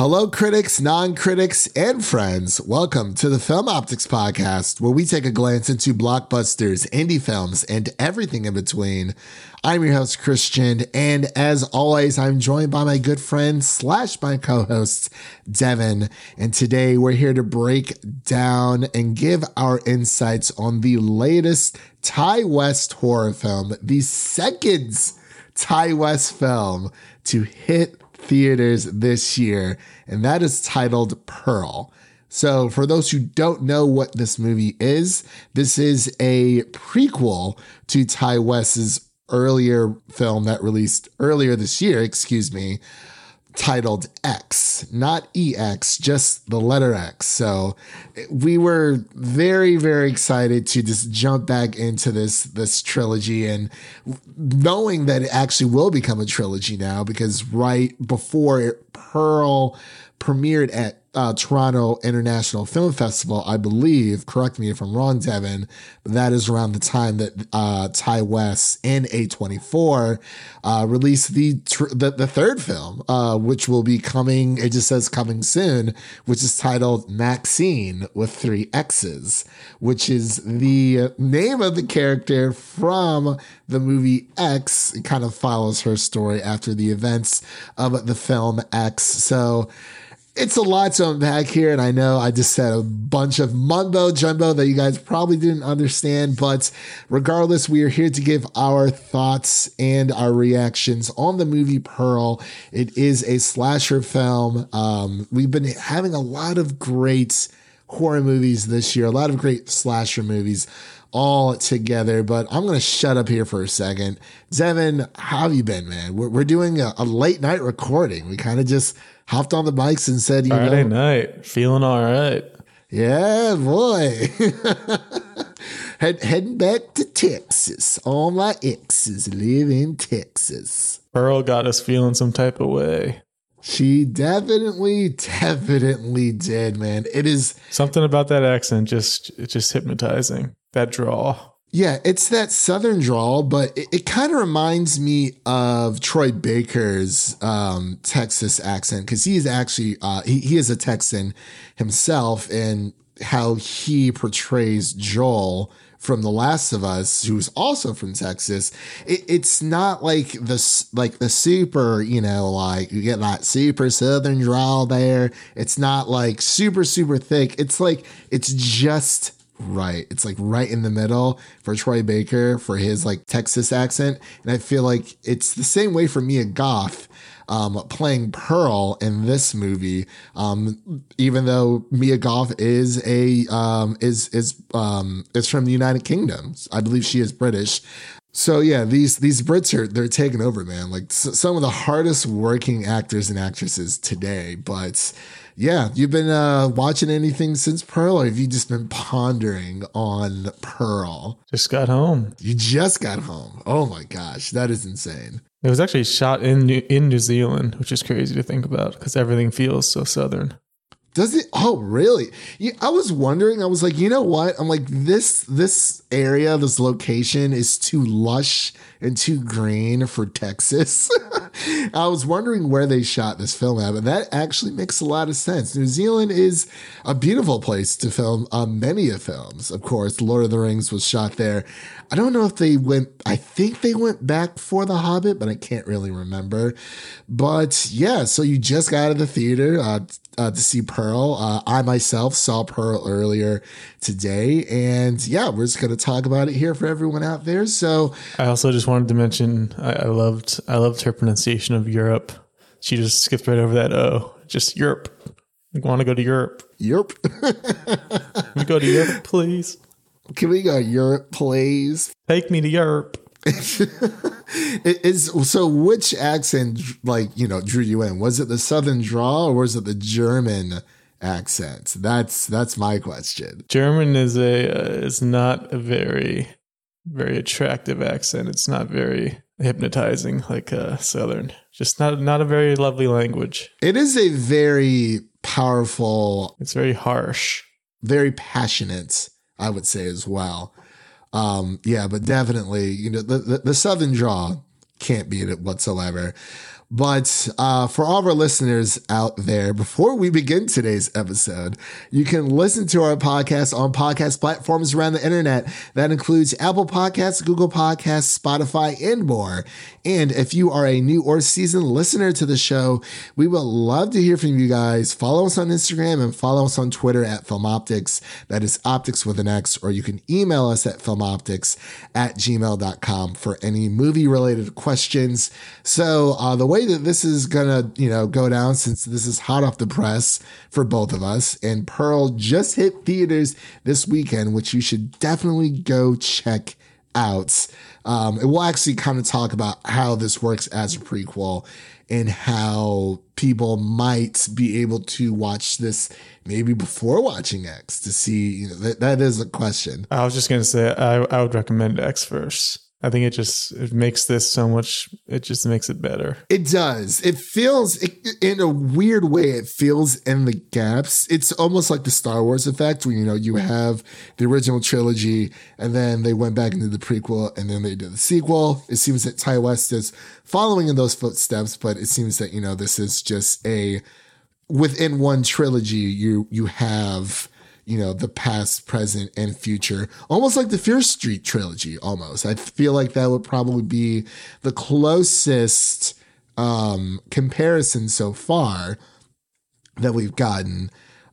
Hello, critics, non critics, and friends. Welcome to the Film Optics Podcast, where we take a glance into blockbusters, indie films, and everything in between. I'm your host, Christian, and as always, I'm joined by my good friend slash my co host, Devin. And today we're here to break down and give our insights on the latest Ti West horror film, the second Ti West film to hit theaters this year, and that is titled Pearl. So, for those who don't know what this movie is, this is a prequel to Ti West's earlier film that released earlier this year, excuse me, titled X, not EX, just the letter X. So we were very, very excited to just jump back into this this trilogy and knowing that it actually will become a trilogy now because right before Pearl premiered at uh, Toronto International Film Festival, I believe. Correct me if I'm wrong, Devin. But that is around the time that uh, Ti West and A24 uh, released the, tr- the, the third film, uh, which will be coming. It just says coming soon, which is titled Maxine with three X's, which is the name of the character from the movie X. It kind of follows her story after the events of the film X. So it's a lot to unpack here, and I know I just said a bunch of mumbo jumbo that you guys probably didn't understand, but regardless, we are here to give our thoughts and our reactions on the movie Pearl. It is a slasher film. Um, we've been having a lot of great horror movies this year, a lot of great slasher movies all together. But I'm going to shut up here for a second. Devin, how have you been, man? We're, we're doing a, a late night recording. We kind of just hopped on the bikes and said, you Friday know, night, feeling all right. Yeah, boy. Head, heading back to Texas. All my exes live in Texas. Pearl got us feeling some type of way. She definitely, definitely did, man. It is something about that accent just just hypnotizing. That draw. Yeah, it's that southern drawl, but it, it kind of reminds me of Troy Baker's um, Texas accent because he is actually uh, he, he is a Texan himself, and how he portrays Joel from The Last of Us, who's also from Texas. It, it's not like the like the super, you know, like you get that super southern drawl there. It's not like super super thick. It's like it's just right. It's like right in the middle for Troy Baker for his like Texas accent. And I feel like it's the same way for Mia Goth. Um, playing Pearl in this movie, um, even though Mia Goth is a um, is is um, is from the United Kingdom, I believe she is British. So yeah, these these Brits are they're taking over, man. Like some of the hardest working actors and actresses today. But yeah, you've been uh, watching anything since Pearl, or have you just been pondering on Pearl? Just got home. You just got home. Oh my gosh, that is insane. It was actually shot in New, in New Zealand, which is crazy to think about because everything feels so southern. Does it? Oh, really? Yeah, I was wondering. I was like, you know what? I'm like this. This area, this location is too lush and too green for Texas. I was wondering where they shot this film at, but that actually makes a lot of sense. New Zealand is a beautiful place to film uh, many of films. Of course, Lord of the Rings was shot there. I don't know if they went. I think they went back for The Hobbit, but I can't really remember. But yeah, so you just got out of the theater uh, uh, to see. Uh, I myself saw Pearl earlier today, and yeah, we're just going to talk about it here for everyone out there. So I also just wanted to mention I, I loved I loved her pronunciation of Europe. She just skipped right over that O. Just Europe. I want to go to Europe. Europe. we go to Europe, please. Can we go Europe, please? Take me to Europe. it is so which accent like you know drew you in? Was it the southern draw or was it the german accent that's that's my question. German is a uh, is not a very very attractive accent. It's not very hypnotizing like uh southern. Just not not a very lovely language. It is a very powerful it's very harsh. Very passionate i would say as well um, yeah, but definitely, you know, the, the, the Southern draw can't beat it whatsoever. But uh, for all of our listeners out there, before we begin today's episode, you can listen to our podcast on podcast platforms around the internet. That includes Apple Podcasts, Google Podcasts, Spotify, and more. And if you are a new or seasoned listener to the show, we would love to hear from you guys. Follow us on Instagram and follow us on Twitter at FilmOptix. That is optics with an X, or you can email us at filmoptics at gmail.com for any movie related questions. So uh, the way way that this is gonna, you know, go down since this is hot off the press for both of us. And Pearl just hit theaters this weekend, which you should definitely go check out. Um, and we'll actually kind of talk about how this works as a prequel and how people might be able to watch this maybe before watching X to see, you know, that, that is a question. I was just going to say, I, I would recommend X first. I think it just it makes this so much. It just makes it better. It does. It feels it, in a weird way. It feels in the gaps. It's almost like the Star Wars effect, where you know you have the original trilogy, and then they went back into the prequel, and then they did the sequel. It seems that Ti West is following in those footsteps, but it seems that you know this is just a within one trilogy. You you have you know, the past, present, and future, almost like the Fear Street trilogy, almost. I feel like that would probably be the closest um, comparison so far that we've gotten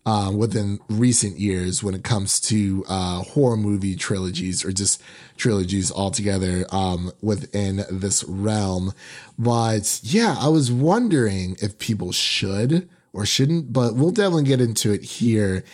uh, within recent years when it comes to uh, horror movie trilogies or just trilogies altogether um, within this realm. But yeah, I was wondering if people should or shouldn't, but we'll definitely get into it here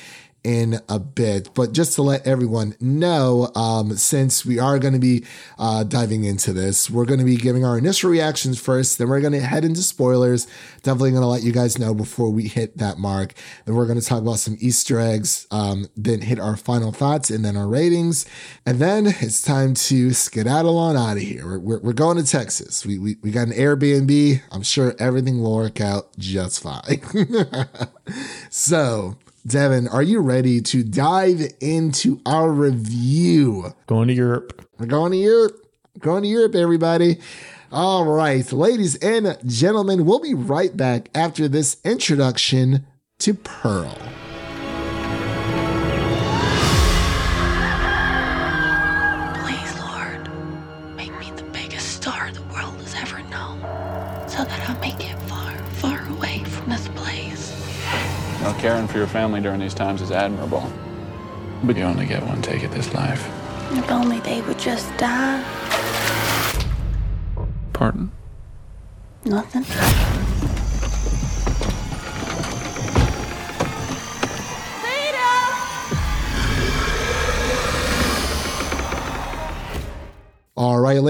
in a bit. But just to let everyone know, um, since we are going to be uh, diving into this, we're going to be giving our initial reactions first. Then we're going to head into spoilers. Definitely going to let you guys know before we hit that mark. Then we're going to talk about some Easter eggs, um, then hit our final thoughts and then our ratings. And then it's time to skedaddle on out of here. We're, we're, we're going to Texas. We, we, we got an Airbnb. I'm sure everything will work out just fine. so, Devin, are you ready to dive into our review? Going to Europe. We're going to Europe. Going to Europe, everybody. All right, ladies and gentlemen, we'll be right back after this introduction to Pearl. Caring for your family during these times is admirable. But you only get one take at this life. If only they would just die. Pardon? Nothing.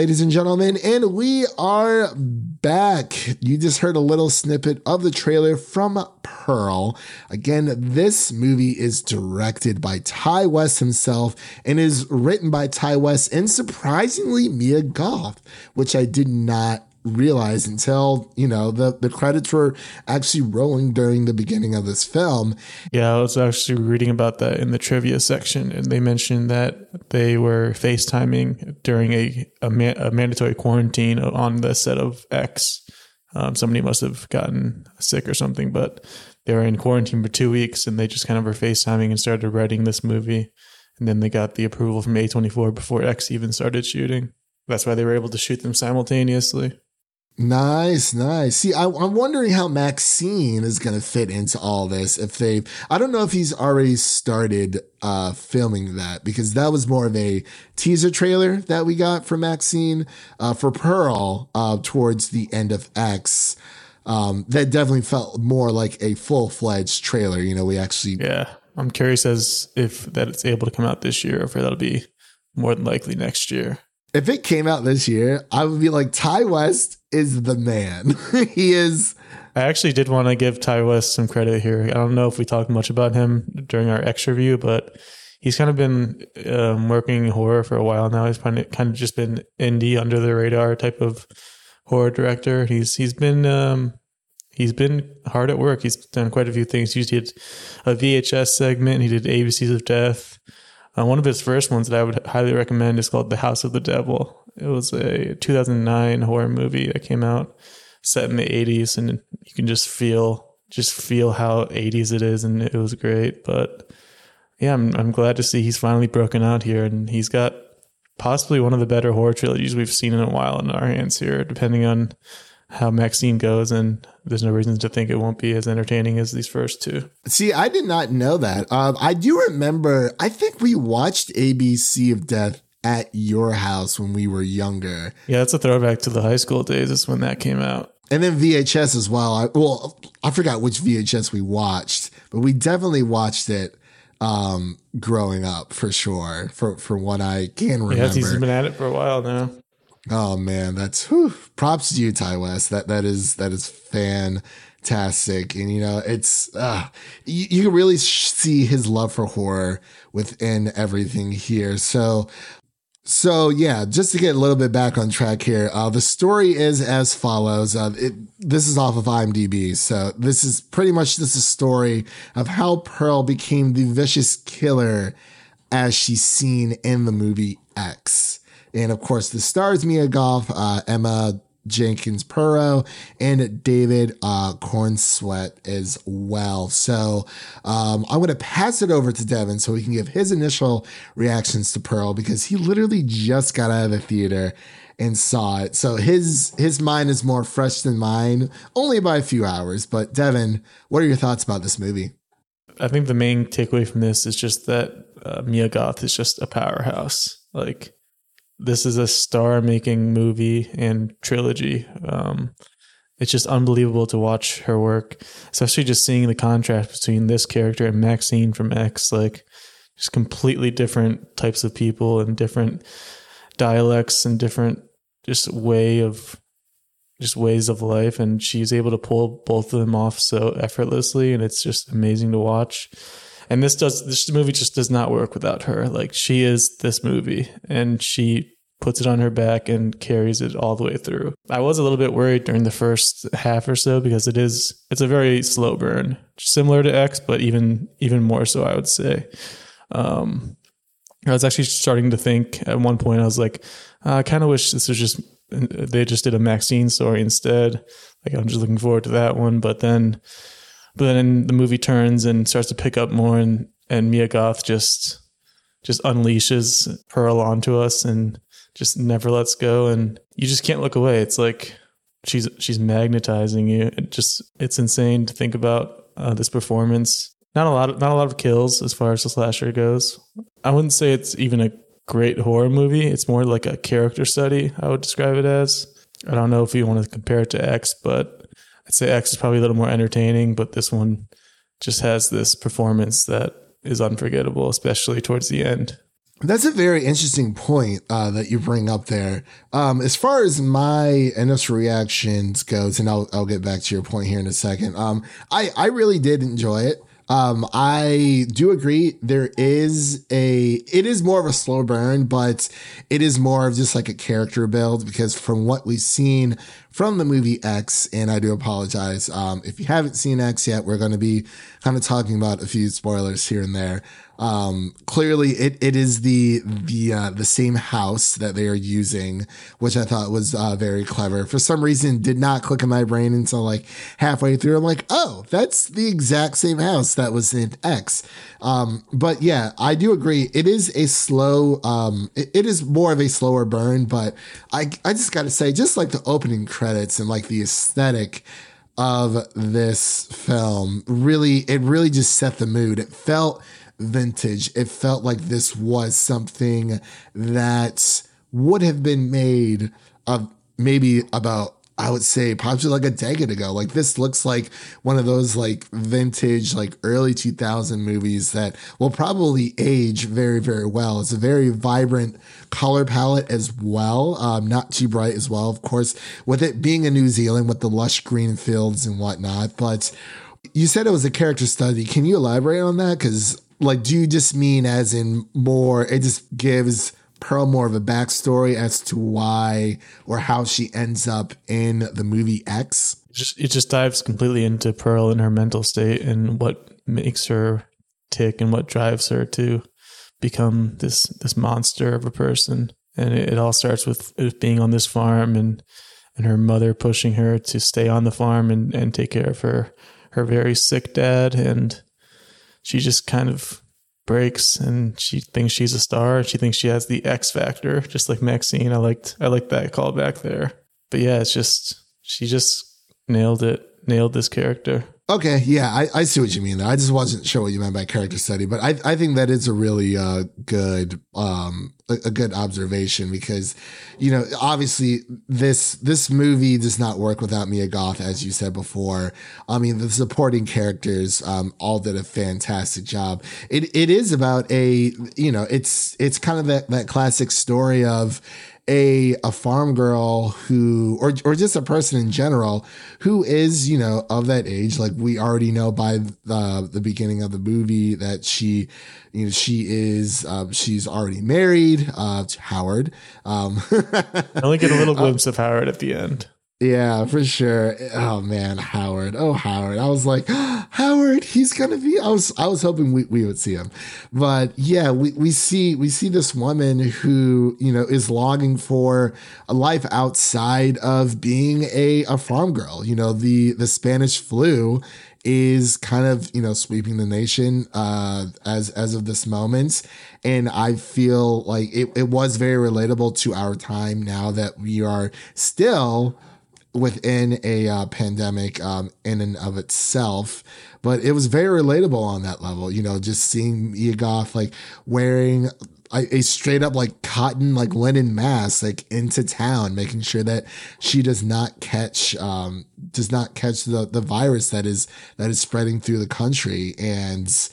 Ladies and gentlemen, and we are back. You just heard a little snippet of the trailer from Pearl. Again, this movie is directed by Ti West himself and is written by Ti West and surprisingly Mia Goth, which I did not realize until you know the the credits were actually rolling during the beginning of this film. Yeah i was actually reading about that in the trivia section and they mentioned that they were facetiming during a a, a mandatory quarantine on the set of x. Um, somebody must have gotten sick or something but they were in quarantine for two weeks and they just kind of were facetiming and started writing this movie. And then they got the approval from a24 before x even started shooting. That's why they were able to shoot them simultaneously Nice, nice. See, I, am wondering how Maxine is going to fit into all this. If they, I don't know if he's already started uh, filming that because that was more of a teaser trailer that we got for Maxine uh, for Pearl uh, towards the end of X. Um, that definitely felt more like a full fledged trailer. You know, we actually. Yeah, I'm curious as if that it's able to come out this year or if that'll be more than likely next year if it came out this year, I would be like, Ti West is the man. he is. I actually did want to give Ti West some credit here. I don't know if we talked much about him during our X review, but he's kind of been um, working horror for a while now. He's kind of, kind of just been indie, under the radar type of horror director. He's he's been um, he's been hard at work. He's done quite a few things. He did a VHS segment. He did ABCs of Death. Uh, one of his first ones that I would highly recommend is called The House of the Devil. It was a 2009 horror movie that came out set in the 80s, and you can just feel just feel how 80s it is, and it was great. But yeah, I'm I'm glad to see he's finally broken out here, and he's got possibly one of the better horror trilogies we've seen in a while in our hands here, depending on how Maxine goes, and there's no reason to think it won't be as entertaining as these first two. See, I did not know that. Um, I do remember. I think we watched ABC of Death at your house when we were younger, Yeah, that's a throwback to the high school days. Is when that came out. and then VHS as well. I, well, I forgot which VHS we watched, but we definitely watched it um, growing up for sure. For for what I can remember, Yeah, he's been at it for a while now. Oh man, that's whew, props to you, Ti West. That that is that is fantastic, and you know it's uh, you, can really see his love for horror within everything here. So. So yeah, just to get a little bit back on track here, uh, the story is as follows. Uh, it, this is off of IMDb, so this is pretty much just a story of how Pearl became the vicious killer as she's seen in the movie X. And of course, the stars Mia Goth, uh, Emma Jenkins Purro, and David uh, Corenswet as well. So um, I'm going to pass it over to Devin so he can give his initial reactions to Pearl because he literally just got out of the theater and saw it. So his his mind is more fresh than mine, only by a few hours. But Devin, what are your thoughts about this movie? I think the main takeaway from this is just that uh, Mia Goth is just a powerhouse. Like this is a star-making movie and trilogy. Um, it's just unbelievable to watch her work, especially just seeing the contrast between this character and Maxine from X. Like just completely different types of people and different dialects and different just way of just ways of life and she's able to pull both of them off so effortlessly and it's just amazing to watch and this does this movie just does not work without her like she is this movie and she puts it on her back and carries it all the way through i was a little bit worried during the first half or so because it is it's a very slow burn similar to x but even even more so i would say um i was actually starting to think at one point i was like "Uh, i kind of wish this was just they just did a Maxine story instead. Like I'm just looking forward to that one. But then, but then the movie turns and starts to pick up more, and and Mia Goth just just unleashes Pearl onto us and just never lets go, and you just can't look away. It's like she's she's magnetizing you. It just it's insane to think about uh, this performance. Not a lot of not a lot of kills as far as the slasher goes. I wouldn't say it's even a great horror movie. It's more like a character study, I would describe it as. I don't know if you want to compare it to X, but I'd say X is probably a little more entertaining, but this one just has this performance that is unforgettable, especially towards the end. That's a very interesting point uh, that you bring up there. Um, as far as my initial reactions goes, and I'll I'll get back to your point here in a second. Um, I I really did enjoy it. Um, I do agree. There is a, it is more of a slow burn, but it is more of just like a character build because from what we've seen from the movie X, and I do apologize. Um, if you haven't seen X yet, we're going to be kind of talking about a few spoilers here and there. Um, clearly it, it is the, the, uh, the same house that they are using, which I thought was, uh, very clever. For some reason, did not click in my brain until like halfway through. I'm like, oh, that's the exact same house that was in X. Um, but yeah, I do agree. It is a slow, um, it, it is more of a slower burn, but I, I just got to say, just like the opening credits and like the aesthetic, of this film really it really just set the mood it felt vintage it felt like this was something that would have been made of maybe about I would say probably like a decade ago. Like this looks like one of those like vintage, like early 2000 movies that will probably age very, very well. It's a very vibrant color palette as well. Um, not too bright as well, of course, with it being in New Zealand with the lush green fields and whatnot. But you said it was a character study. Can you elaborate on that? Cause like, do you just mean as in more, it just gives Pearl more of a backstory as to why or how she ends up in the movie X. It just it just dives completely into Pearl and her mental state and what makes her tick and what drives her to become this this monster of a person. And it, it all starts with being on this farm and and her mother pushing her to stay on the farm and, and take care of her her very sick dad and she just kind of breaks and she thinks she's a star. She thinks she has the X factor, just like Maxine. I liked I liked that callback there. But yeah, it's just she just nailed it, nailed this character. Okay, yeah, I, I see what you mean. I just wasn't sure what you meant by character study, but I I think that is a really uh, good um a, a, good observation because you know obviously this this movie does not work without Mia Goth as you said before. I mean the supporting characters um all did a fantastic job. It it is about a you know it's it's kind of that that classic story of a a farm girl who or or just a person in general who is you know of that age like we already know by the the beginning of the movie that she you know she is uh, she's already married uh, to Howard um I only get a little glimpse of Howard at the end yeah, for sure. Oh man, Howard. Oh Howard. I was like, Howard, he's gonna be I was I was hoping we, we would see him. But yeah, we, we see we see this woman who, you know, is longing for a life outside of being a, a farm girl. You know, the the Spanish flu is kind of you know sweeping the nation uh as as of this moment and i feel like it, it was very relatable to our time now that we are still within a uh, pandemic um, in and of itself. But it was very relatable on that level, you know, just seeing Goth like wearing a, a, straight up like cotton like linen mask like into town, making sure that she does not catch um, does not catch the the virus that is that is spreading through the country and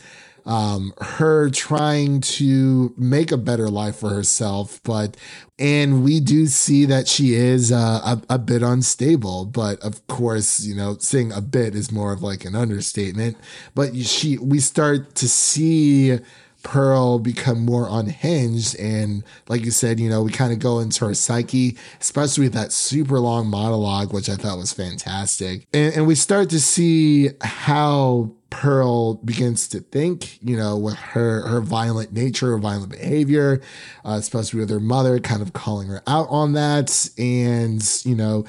um, her trying to make a better life for herself, but and we do see that she is uh, a, a bit unstable. But of course, you know, saying a bit is more of like an understatement. But she, we start to see Pearl become more unhinged. And like you said, you know, we kind of go into her psyche, especially with that super long monologue, which I thought was fantastic. And, and we start to see how Pearl begins to think, you know, with her her violent nature, violent behavior, uh, especially with her mother, kind of calling her out on that, and you know,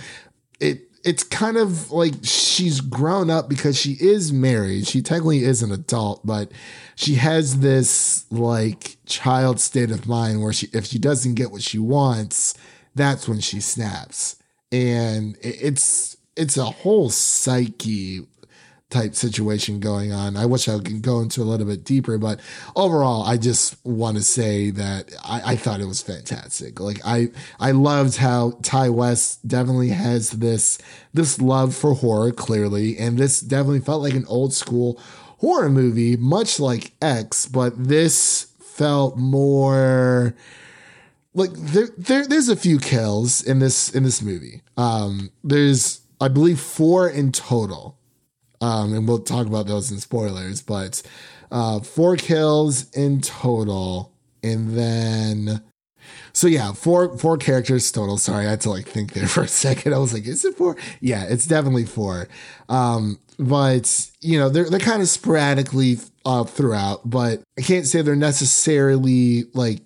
it it's kind of like she's grown up because she is married. She technically is an adult, but she has this like child state of mind where she if she doesn't get what she wants, that's when she snaps, and it's it's a whole psyche type situation going on. I wish I could go into a little bit deeper, but overall, I just want to say that I, I, thought it was fantastic. Like I, I loved how Ti West definitely has this, this love for horror clearly. And this definitely felt like an old school horror movie, much like X, but this felt more, like there, there there's a few kills in this in this movie. Um, there's I believe four in total um, and we'll talk about those in spoilers, but uh, four kills in total. And then, so yeah, four four characters total. Sorry, I had to like think there for a second. I was like, is it four? Yeah, it's definitely four. Um, but you know, they're they're kind of sporadically uh, throughout. But I can't say they're necessarily like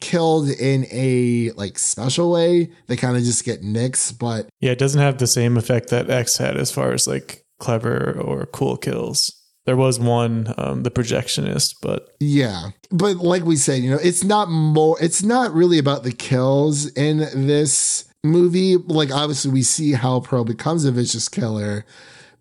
killed in a like special way. They kind of just get nicks, but yeah, it doesn't have the same effect that X had as far as like clever or cool kills. There was one, um, the projectionist, but yeah, but like we said, you know, it's not more. It's not really about the kills in this movie. Like obviously, we see how Pearl becomes a vicious killer,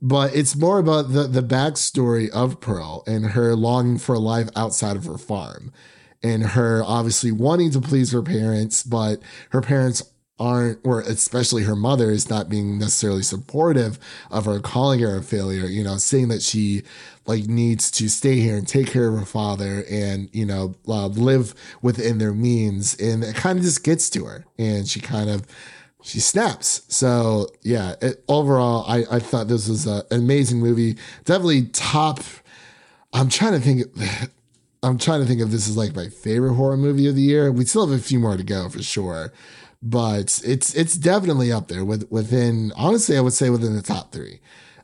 but it's more about the the backstory of Pearl and her longing for a life outside of her farm, and her obviously wanting to please her parents, but her parents aren't, or especially her mother is not being necessarily supportive of her, calling her a failure, you know, saying that she like needs to stay here and take care of her father and, you know, uh, live within their means. And it kind of just gets to her and she kind of, she snaps. So yeah, it, overall, I, I thought this was a, an amazing movie. Definitely top. I'm trying to think. I'm trying to think if this is like my favorite horror movie of the year. We still have a few more to go for sure but it's it's definitely up there with within honestly I would say within the top three.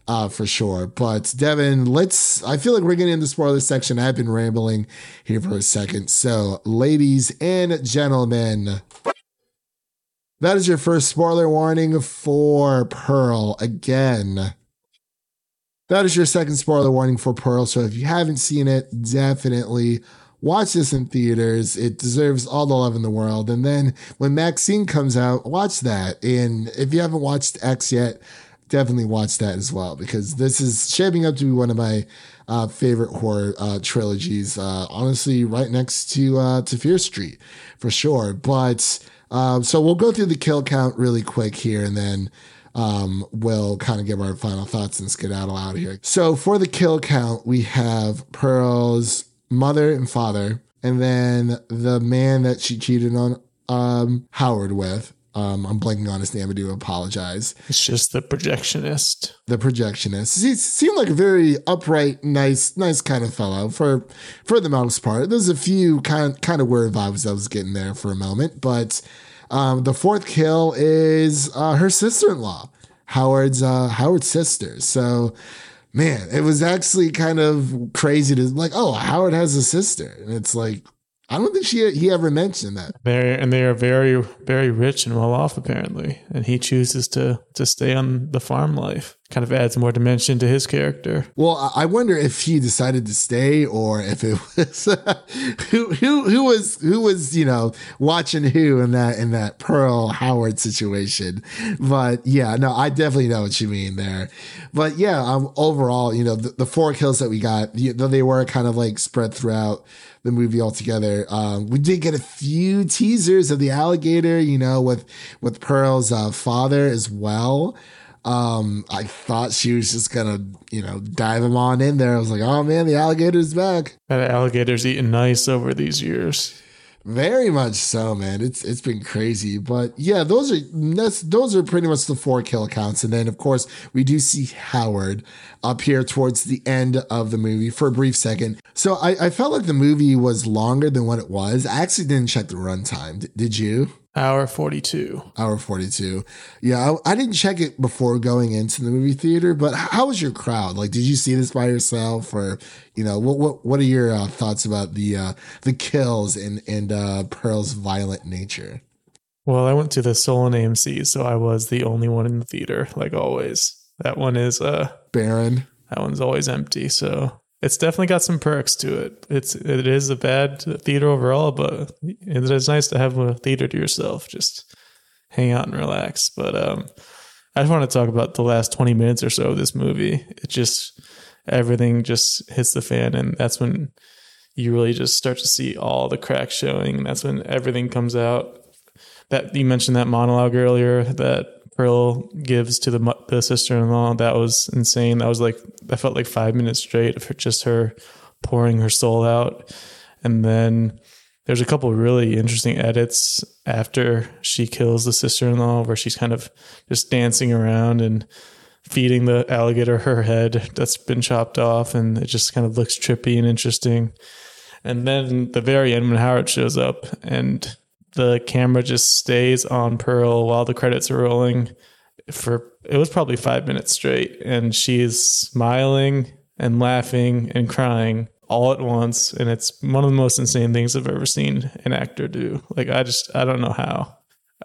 uh, for sure. But Devin, let's. I feel like we're getting into the spoiler section. I've been rambling here for a second. So, ladies and gentlemen, that is your first spoiler warning for Pearl again. That is your second spoiler warning for Pearl. So if you haven't seen it, definitely watch this in theaters. It deserves all the love in the world. And then when Maxine comes out, watch that. And if you haven't watched X yet, definitely watch that as well because this is shaping up to be one of my uh, favorite horror uh, trilogies. Uh, honestly, right next to uh, to Fear Street for sure. But um, so we'll go through the kill count really quick here, and then um, we'll kind of give our final thoughts and skedaddle out of here. So for the kill count, we have Pearl's mother and father, and then the man that she cheated on um, Howard with. Um, I'm blanking on his name. I do apologize. It's just the projectionist. The projectionist. He seemed like a very upright, nice, nice kind of fellow for for the most part. There's a few kind kind of weird vibes I was getting there for a moment, but um, the fourth kill is uh, her sister-in-law, Howard's uh, Howard's sister. So, man, it was actually kind of crazy to like, oh, Howard has a sister, and it's like, I don't think she he ever mentioned that. They and they are very very rich and well off apparently, and he chooses to to stay on the farm life. Kind of adds more dimension to his character. Well, I wonder if he decided to stay or if it was who who who was who was you know watching who in that in that Pearl Howard situation. But yeah, no, I definitely know what you mean there. But yeah, um, overall, you know, the, the four kills that we got, though they were kind of like spread throughout the movie altogether. Um, we did get a few teasers of the alligator, you know, with with Pearl's uh, father as well. Um, I thought she was just gonna, you know, dive him on in there. I was like, oh man, the alligator's back. That alligator's eaten nice over these years. Very much so, man. It's it's been crazy, but yeah, those are that's those are pretty much the four kill counts, and then of course we do see Howard up here towards the end of the movie for a brief second. So I, I felt like the movie was longer than what it was. I actually didn't check the runtime. D- did you? Hour 42. Hour 42. Yeah, I, I, didn't check it before going into the movie theater, but how was your crowd? Like, did you see this by yourself or, you know, what, what, what are your uh, thoughts about the, uh, the kills and, and, uh, Pearl's violent nature? Well, I went to the Solon AMC, so I was the only one in the theater, like always. That one is, uh, barren. That one's always empty. So it's definitely got some perks to it. It's it is a bad theater overall, but it is nice to have a theater to yourself. Just hang out and relax. But um, I just want to talk about the last twenty minutes or so of this movie. It just everything just hits the fan, and that's when you really just start to see all the cracks showing. And that's when everything comes out. That you mentioned that monologue earlier that Pearl gives to the the sister in law. That was insane. That was like I felt like five minutes straight of just her pouring her soul out, and then there's a couple really interesting edits after she kills the sister in law, where she's kind of just dancing around and feeding the alligator her head that's been chopped off, and it just kind of looks trippy and interesting. And then the very end when Howard shows up and the camera just stays on Pearl while the credits are rolling for it was probably five minutes straight, and she's smiling and laughing and crying all at once, and it's one of the most insane things I've ever seen an actor do. Like I just I don't know how.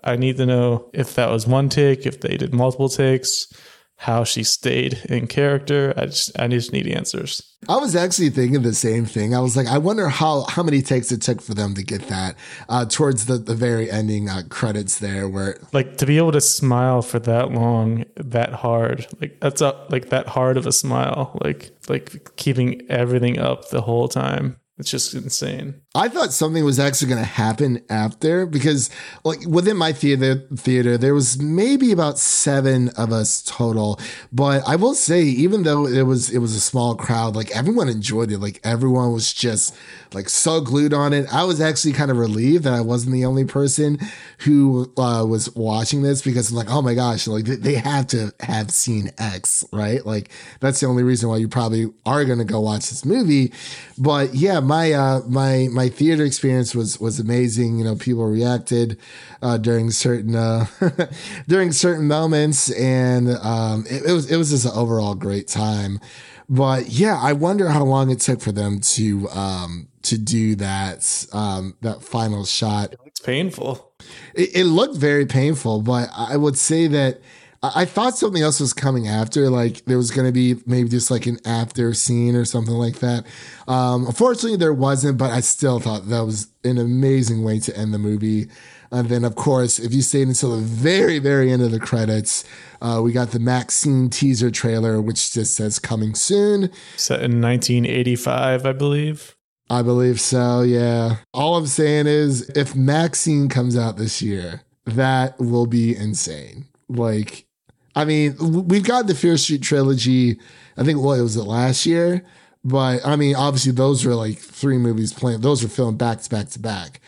I need to know if that was one take, if they did multiple takes, how she stayed in character. I just I just need answers. I was actually thinking the same thing. I was like, I wonder how how many takes it took for them to get that uh, towards the the very ending uh, credits there, where like to be able to smile for that long, that hard, like that's a like that hard of a smile, like like keeping everything up the whole time. It's just insane. I thought something was actually going to happen after because, like, within my theater, theater, there was maybe about seven of us total. But I will say, even though it was it was a small crowd, like everyone enjoyed it. Like everyone was just like so glued on it. I was actually kind of relieved that I wasn't the only person who uh, was watching this because I'm like, oh my gosh, like they have to have seen X, right? Like that's the only reason why you probably are going to go watch this movie. But yeah, my uh, my my my theater experience was was amazing. You know, people reacted uh, during certain uh, during certain moments, and um, it, it was it was just an overall great time. But yeah, I wonder how long it took for them to um, to do that um, that final shot. It's painful. It, it looked very painful, but I would say that I thought something else was coming after. Like there was going to be maybe just like an after scene or something like that. Um, unfortunately, there wasn't, but I still thought that was an amazing way to end the movie. And then, of course, if you stayed until the very, very end of the credits, uh, we got the Maxine teaser trailer, which just says coming soon. Set in 1985, I believe. I believe so, yeah. All I'm saying is if Maxine comes out this year, that will be insane. Like, I mean, we've got the Fear Street trilogy. I think what was it last year? But I mean, obviously those were like three movies playing. Those were filmed back to back to back.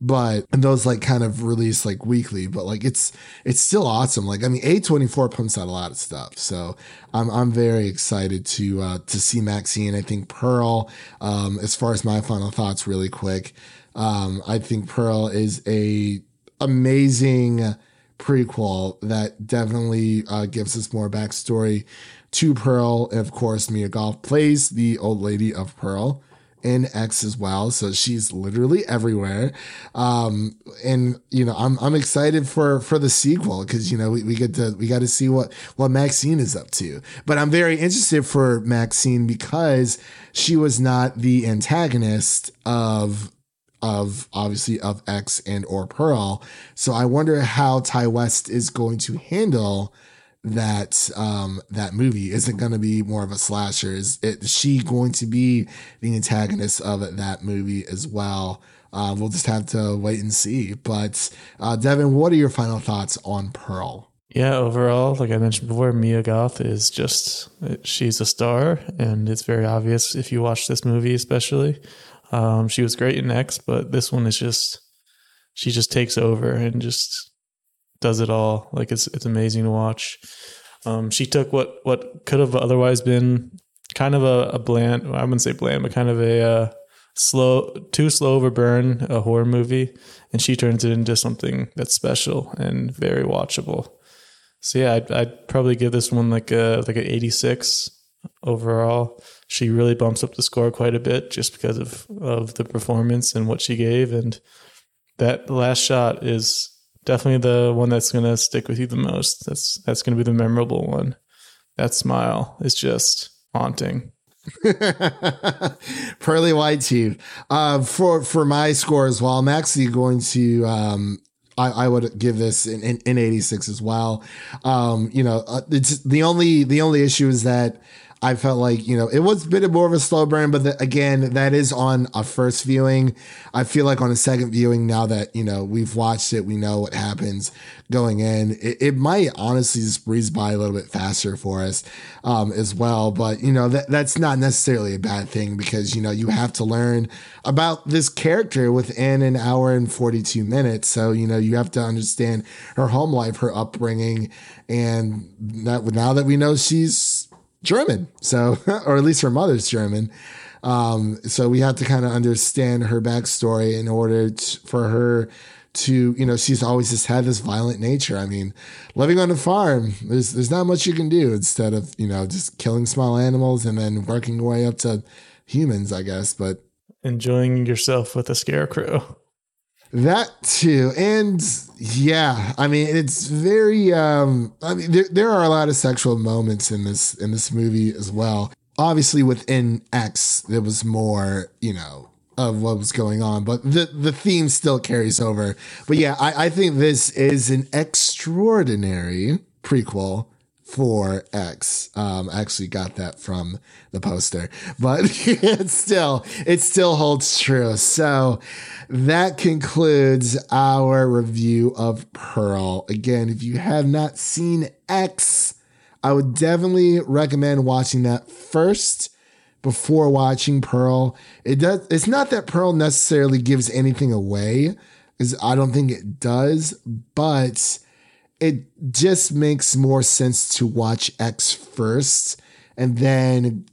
But and those like kind of release like weekly, but like it's it's still awesome. Like I mean, A24 pumps out a lot of stuff. So I'm I'm very excited to uh to see Maxine. I think Pearl, um, as far as my final thoughts really quick, um, I think Pearl is a amazing prequel that definitely uh, gives us more backstory to Pearl. And of course, Mia Goth plays the old lady of Pearl in X as well. So she's literally everywhere. Um, and you know, I'm, I'm excited for, for the sequel because, you know, we, we get to, we got to see what, what Maxine is up to. But I'm very interested for Maxine because she was not the antagonist of of obviously of X and or Pearl. So I wonder how Ti West is going to handle that um that movie. Is it going to be more of a slasher? Is it is she going to be the antagonist of that movie as well? Uh, we'll just have to wait and see. But uh, Devin, what are your final thoughts on Pearl? Yeah, overall, like I mentioned before, Mia Goth is just she's a star, and it's very obvious if you watch this movie, especially. Um, she was great in X, but this one is just she just takes over and just does it all. Like it's it's amazing to watch. Um, she took what what could have otherwise been kind of a, a bland I wouldn't say bland, but kind of a uh, slow too slow of a burn, a horror movie, and she turns it into something that's special and very watchable. So yeah, I'd, I'd probably give this one like a like an 86 overall she really bumps up the score quite a bit just because of of the performance and what she gave. And that last shot is definitely the one that's going to stick with you the most. That's that's going to be the memorable one. That smile is just haunting. Pearly white teeth. Uh, for for my score as well i'm actually going to um, I, I, would give this in, in, in 86 as well. Um, you know, uh, it's the only, the only issue is that I felt like, you know, it was a bit more of a slow burn, but the, again, that is on a first viewing. I feel like on a second viewing, now that, you know, we've watched it, we know what happens going in. It, it might honestly just breeze by a little bit faster for us um, as well. But, you know, that, that's not necessarily a bad thing because, you know, you have to learn about this character within an hour and 42 minutes. So, you know, you have to understand her home life, her upbringing. And that now that we know she's German. So, or at least her mother's German. Um, so we have to kind of understand her backstory in order for her to, you know, she's always just had this violent nature. I mean, living on a farm, there's, there's not much you can do instead of, you know, just killing small animals and then working your way up to humans, I guess. But enjoying yourself with a scarecrow. That too. And yeah, I mean it's very um I mean there, there are a lot of sexual moments in this in this movie as well. Obviously within X there was more, you know, of what was going on, but the the theme still carries over. But yeah, I, I think this is an extraordinary prequel for X. Um, I actually got that from the poster, but it still it still holds true. So that concludes our review of Pearl. Again, if you have not seen X, I would definitely recommend watching that first before watching Pearl. It does it's not that Pearl necessarily gives anything away, because I don't think it does, but it just makes more sense to watch X first and then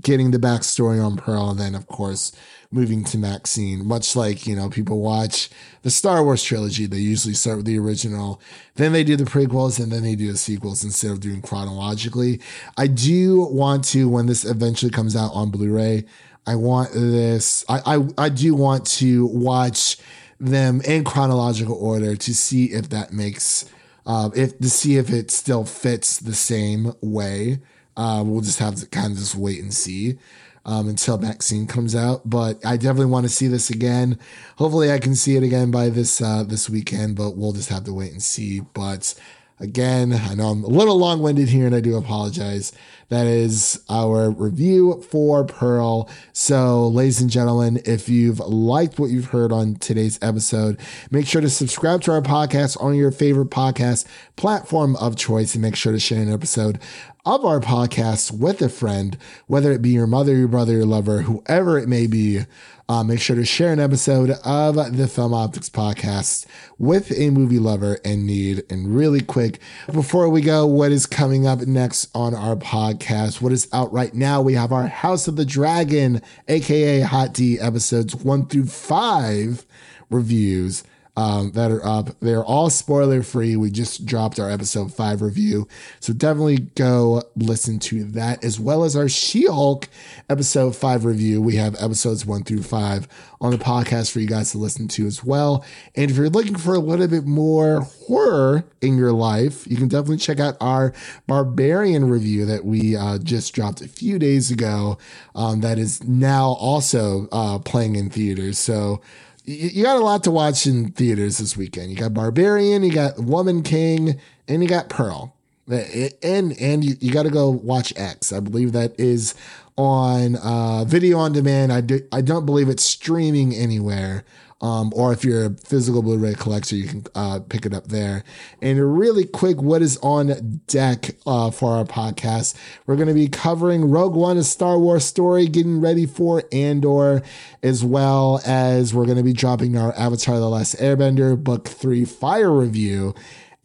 getting the backstory on Pearl, and then of course moving to Maxine. Much like you know, people watch the Star Wars trilogy, they usually start with the original, then they do the prequels, and then they do the sequels instead of doing chronologically. I do want to when this eventually comes out on Blu-ray. I want this. I I, I do want to watch them in chronological order to see if that makes uh, if to see if it still fits the same way. Uh, we'll just have to kind of just wait and see um, until Maxine comes out. But I definitely want to see this again. Hopefully, I can see it again by this uh, this weekend. But we'll just have to wait and see. But again, I know I'm a little long winded here, and I do apologize. That is our review for Pearl. So, ladies and gentlemen, if you've liked what you've heard on today's episode, make sure to subscribe to our podcast on your favorite podcast platform of choice and make sure to share an episode of our podcast with a friend, whether it be your mother, your brother, your lover, whoever it may be. Uh, make sure to share an episode of the Film Optics podcast with a movie lover in need. And really quick, before we go, what is coming up next on our podcast? What is out right now? We have our House of the Dragon, aka Hot D episodes one through five reviews um, that are up. They're all spoiler free. We just dropped our episode five review. So definitely go listen to that as well as our She Hulk episode five review. We have episodes one through five on the podcast for you guys to listen to as well. And if you're looking for a little bit more horror in your life, you can definitely check out our Barbarian review that we uh, just dropped a few days ago. Um, that is now also uh, playing in theaters. So, you got a lot to watch in theaters this weekend. You got Barbarian, you got Woman King, and you got Pearl. And and you, you got to go watch X. I believe that is on uh, video on demand. I do, I don't believe it's streaming anywhere. Um, or if you're a physical Blu-ray collector, you can uh, pick it up there. And really quick, what is on deck uh, for our podcast? We're going to be covering Rogue One, a Star Wars story, getting ready for Andor, as well as we're going to be dropping our Avatar: The Last Airbender Book Three Fire review,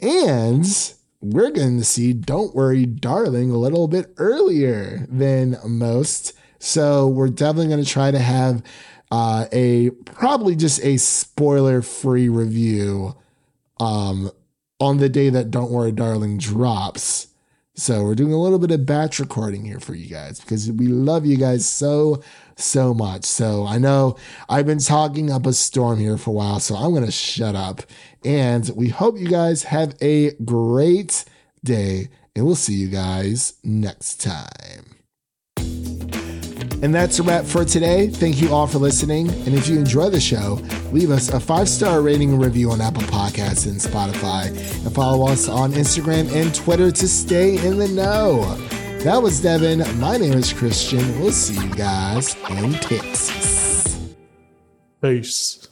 and we're going to see Don't Worry, Darling a little bit earlier than most. So we're definitely going to try to have uh, a probably just a spoiler free review um, on the day that Don't Worry Darling drops. So we're doing a little bit of batch recording here for you guys because we love you guys so, so much. So I know I've been talking up a storm here for a while, so I'm going to shut up. And we hope you guys have a great day, and we'll see you guys next time. And that's a wrap for today. Thank you all for listening. And if you enjoy the show, leave us a five star rating and review on Apple Podcasts and Spotify. And follow us on Instagram and Twitter to stay in the know. That was Devin. My name is Christian. We'll see you guys in Texas. Peace.